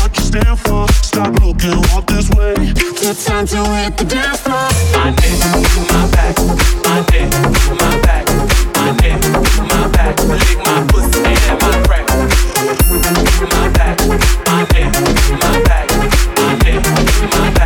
what you stand for. Stop looking all this way. It's time to hit the dance floor. My neck, my back, my neck, my back, my neck, my back. Lick my pussy and my crack. My back, my neck, my back, my neck, my back.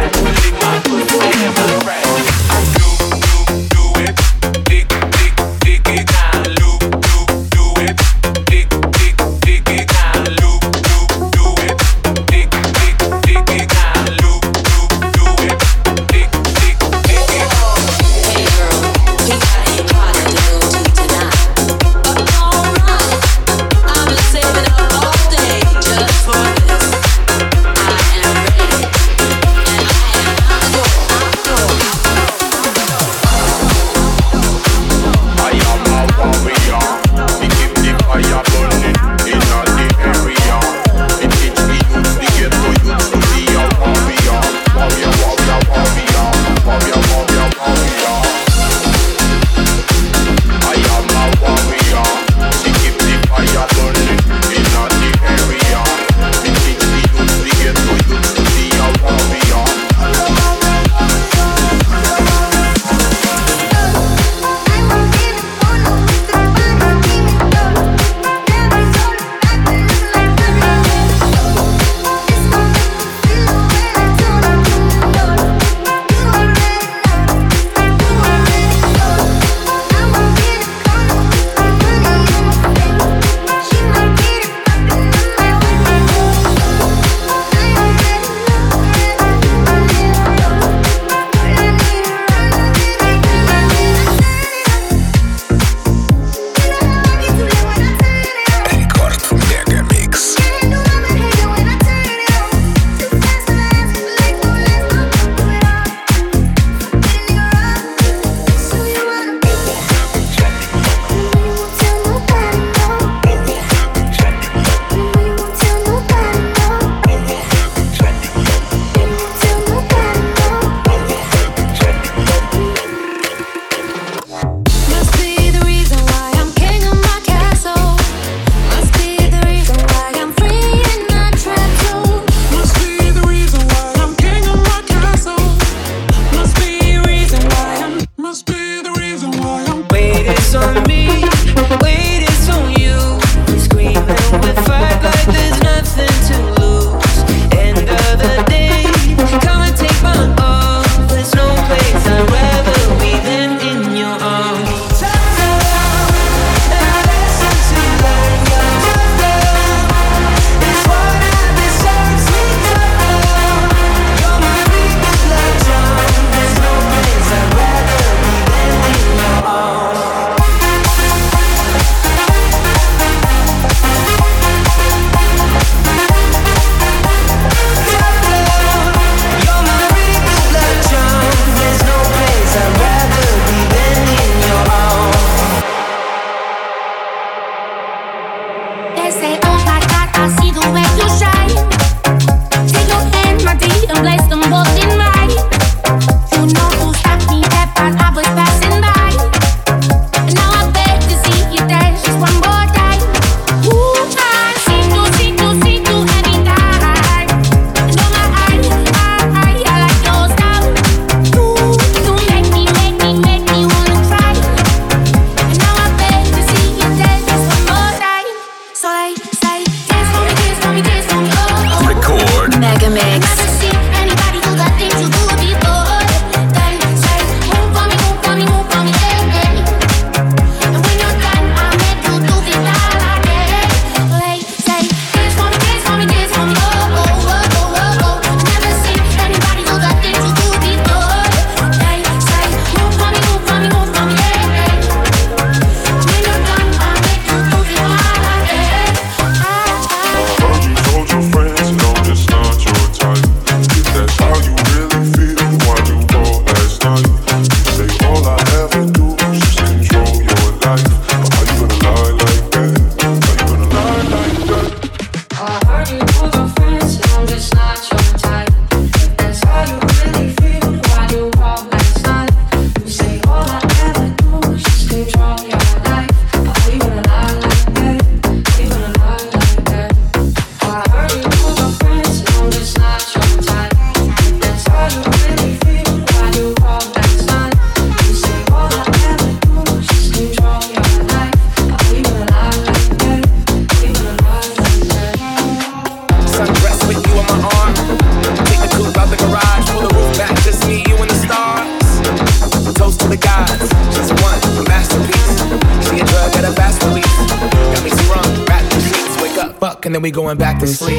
Going back to sleep.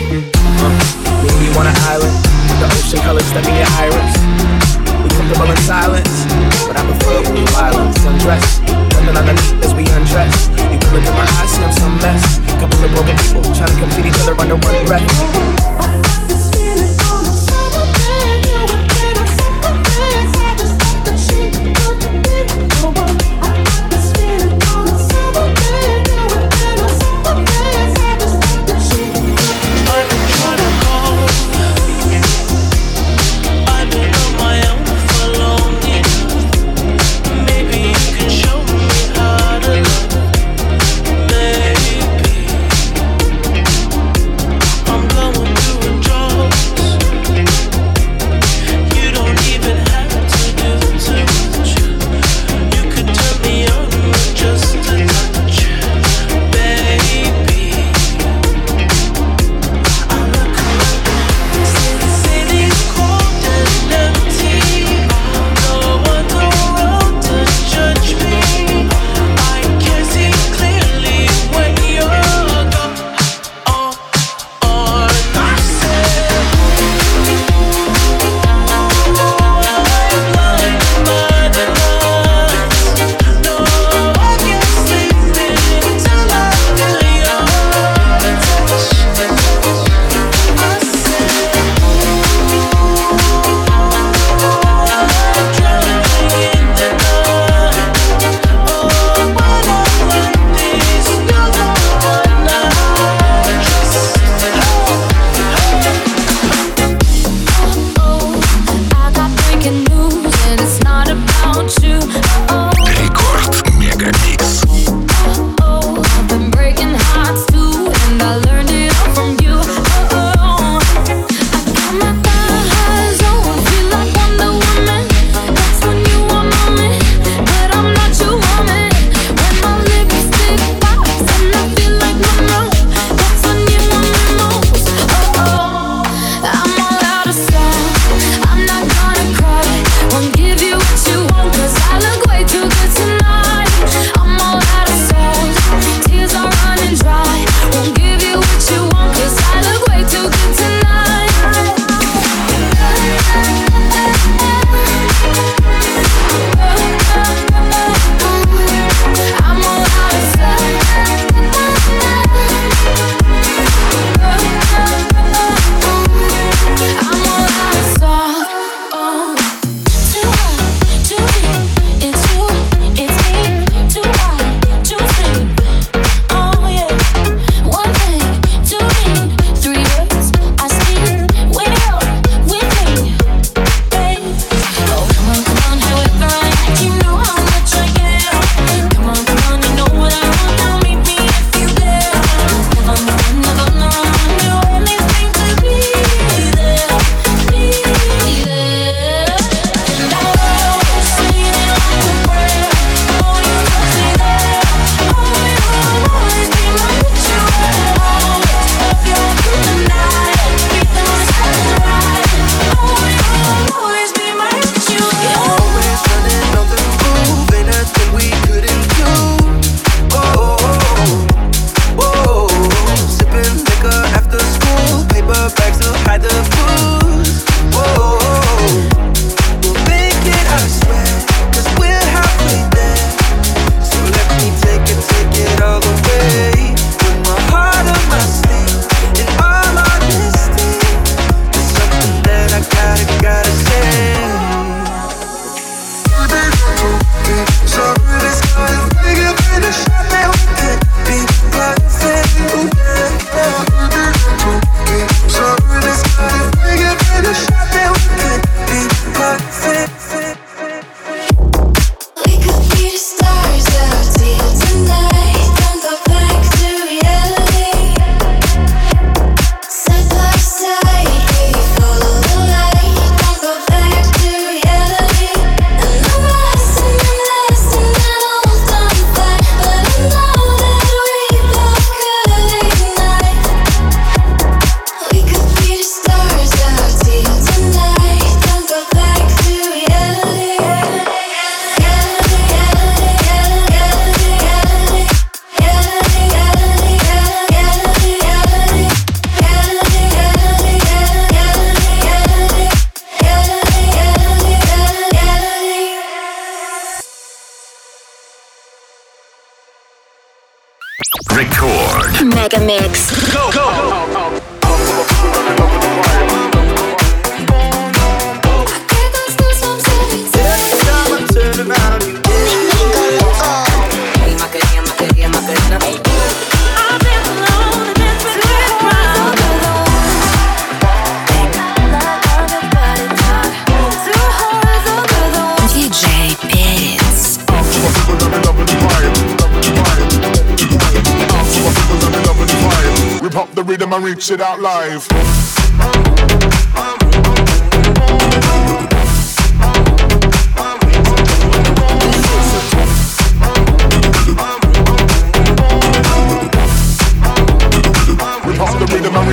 And reach it out live.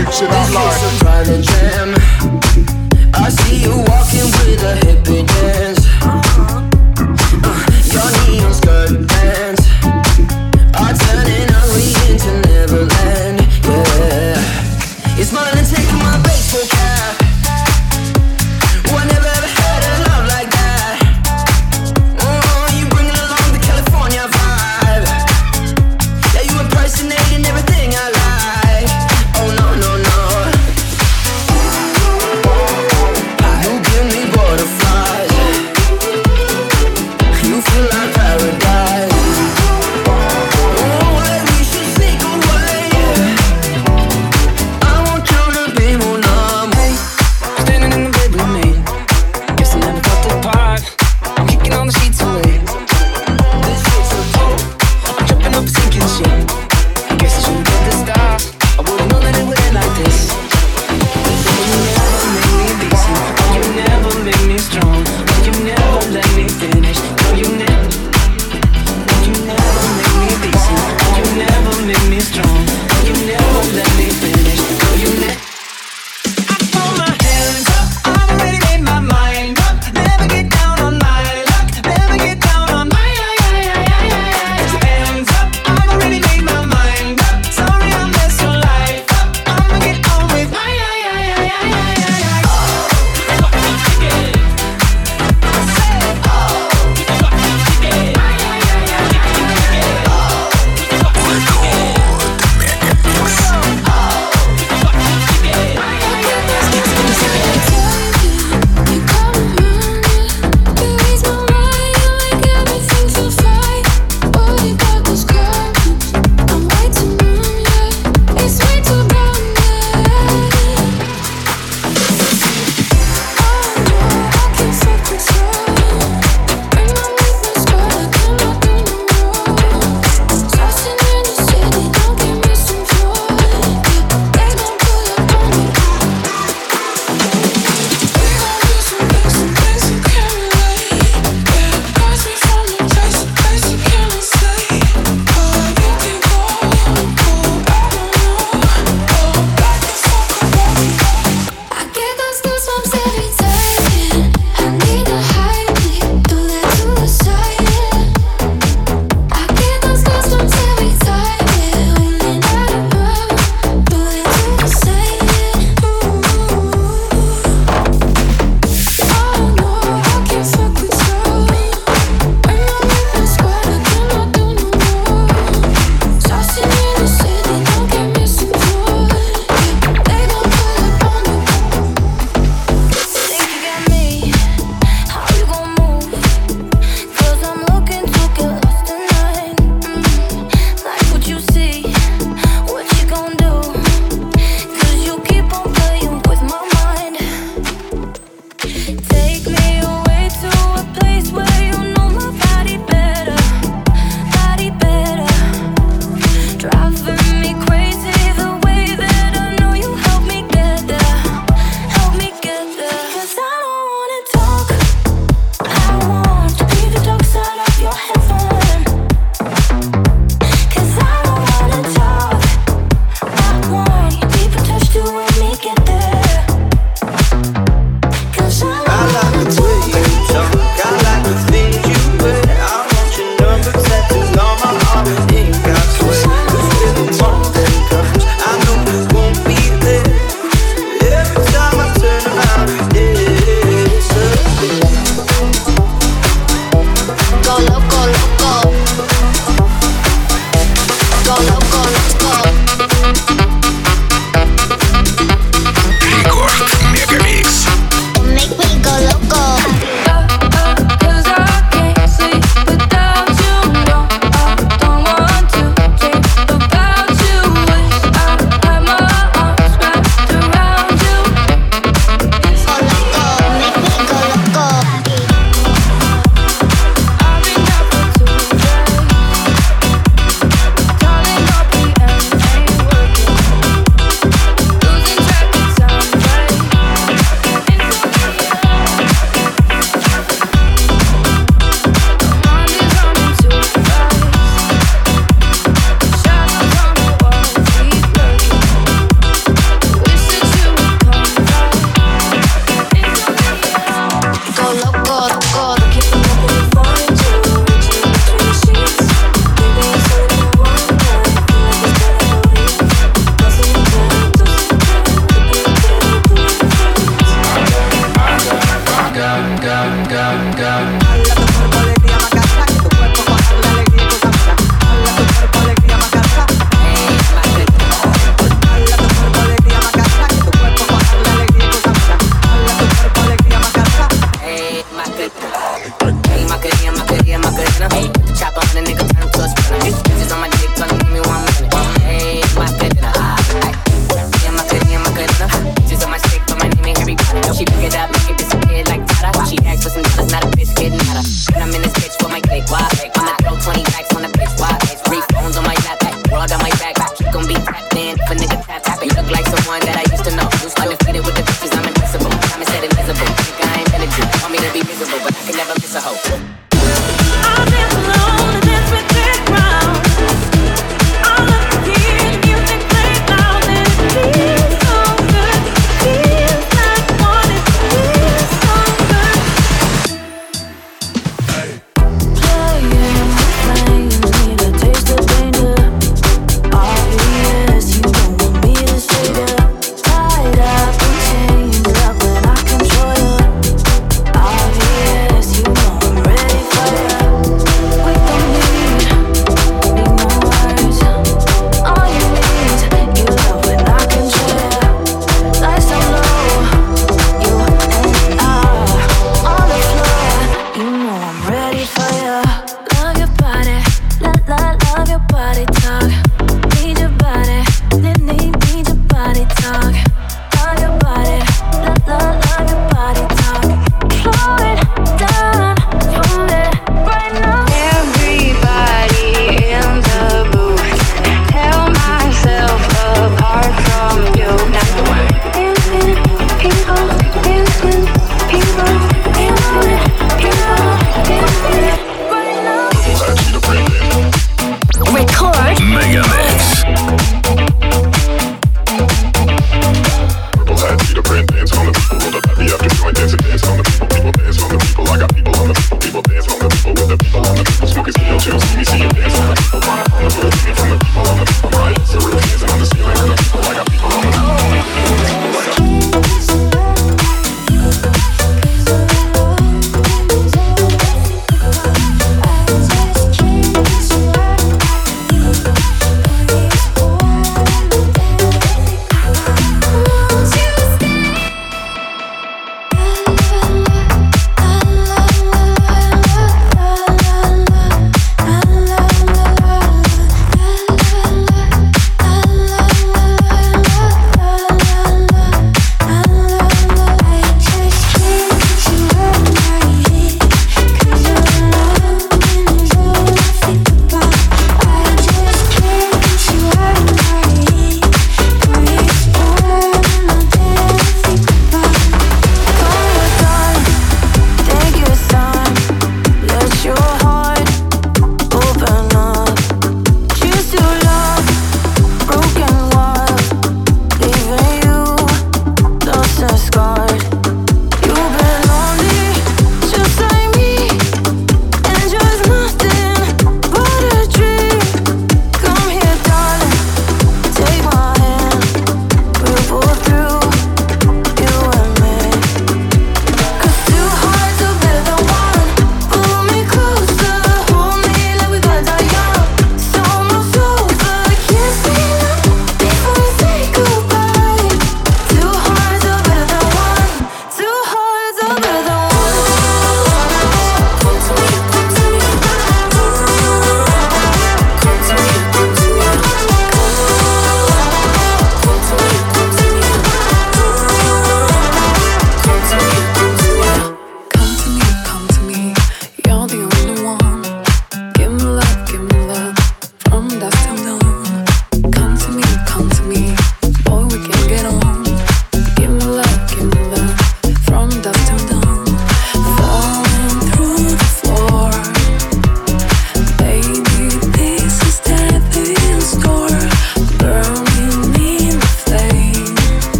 Reach it out live.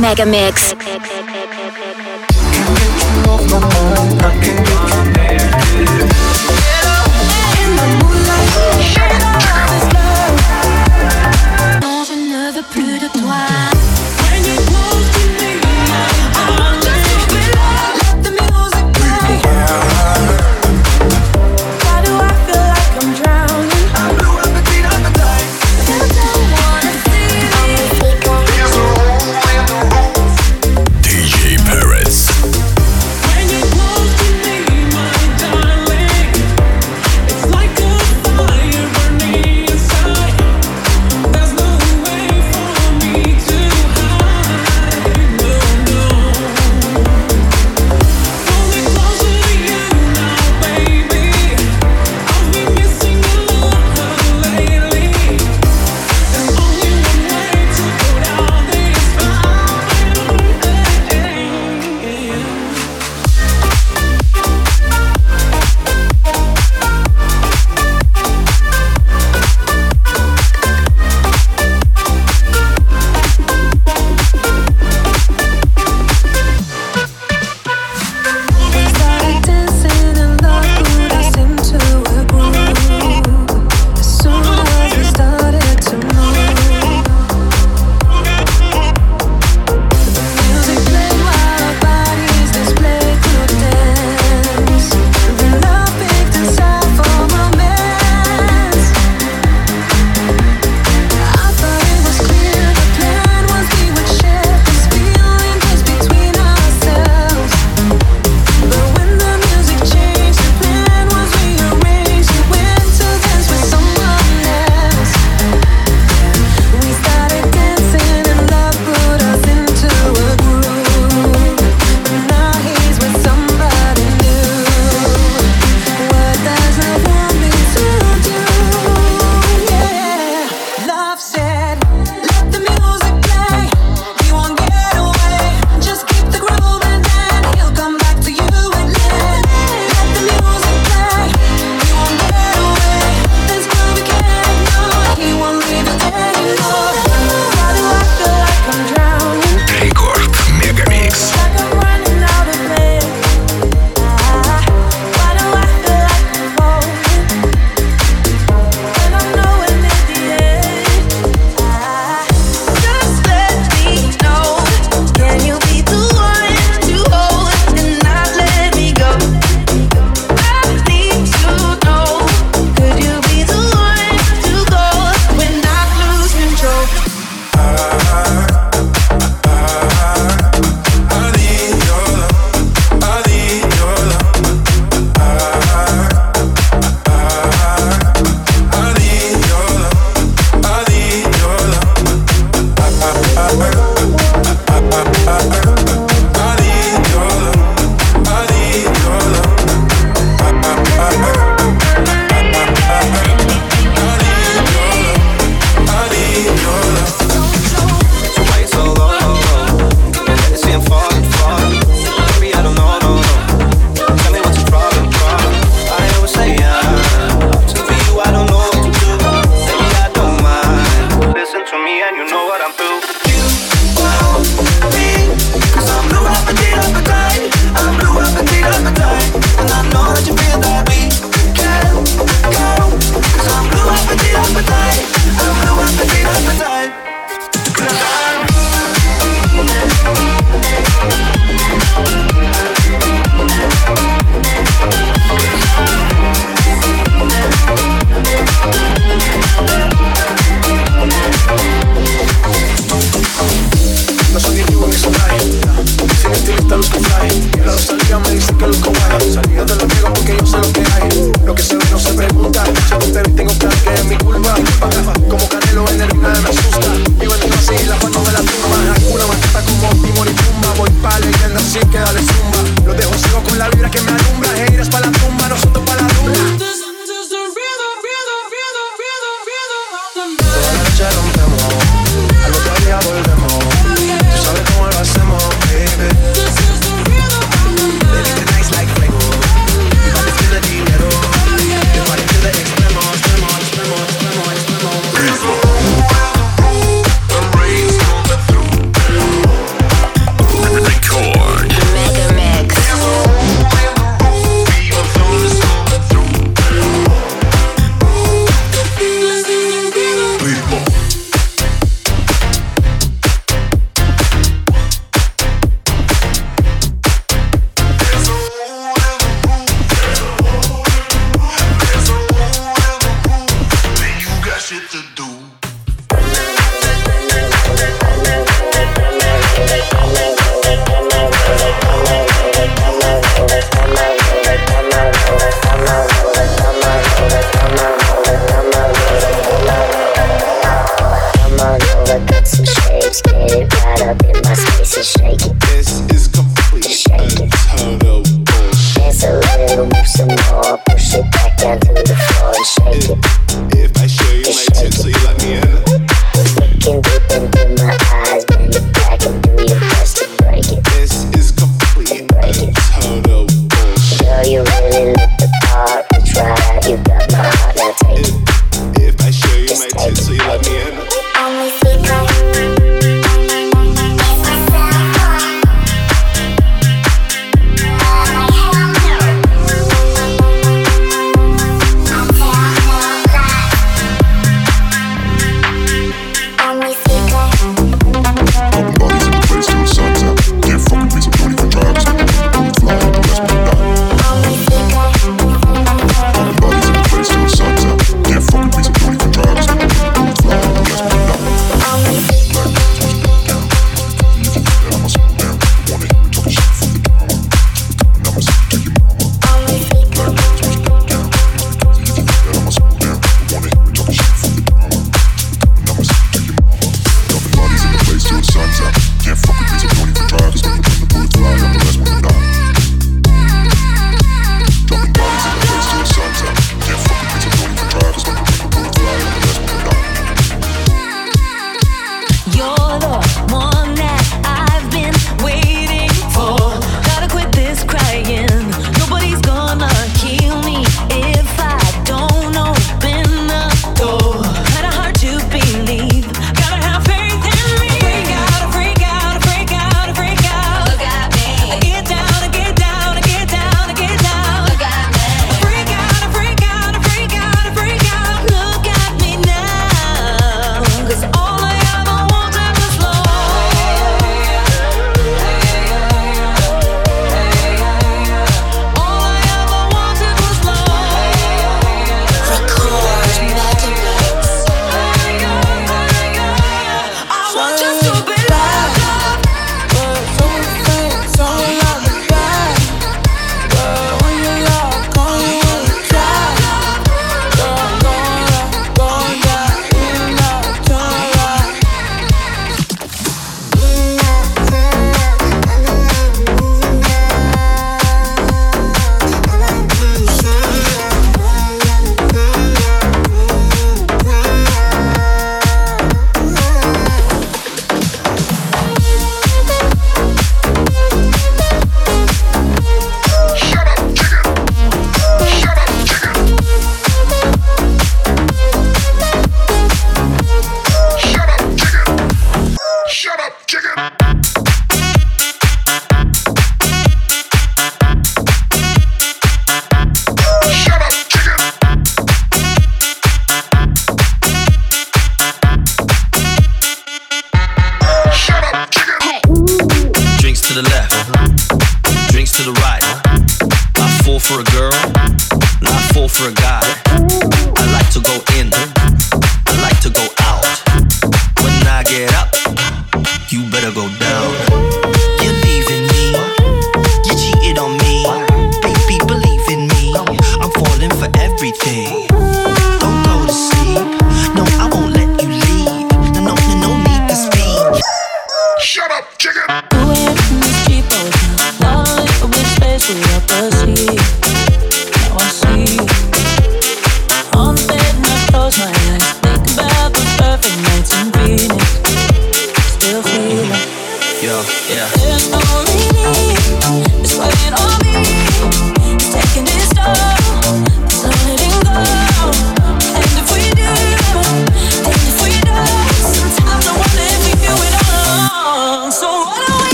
Mega Mix.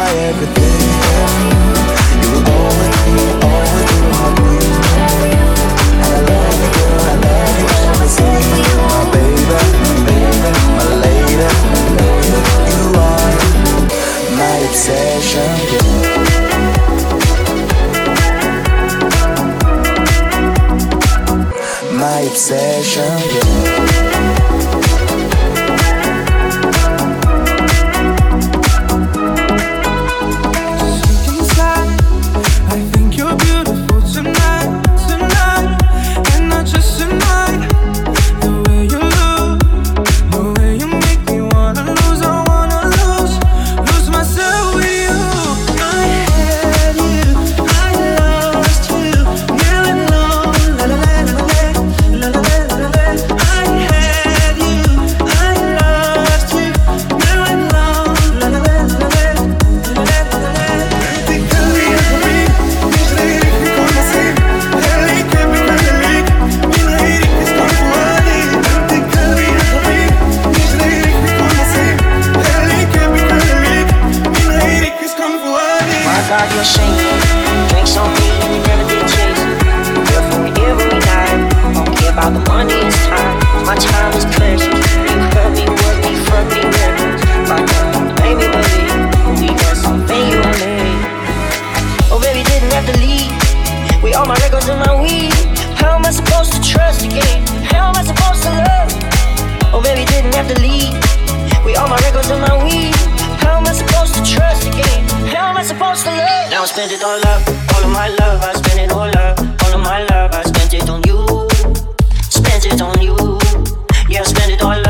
my everything. With all my records and my weed. How am I supposed to trust again? How am I supposed to love? Oh, baby, didn't have to leave. We all my records and my weed. How am I supposed to trust again? How am I supposed to love? Now I spend it all up, all of my love. I spend it all up, all of my love. I spend it on you, spend it on you. Yeah, I spend it all up.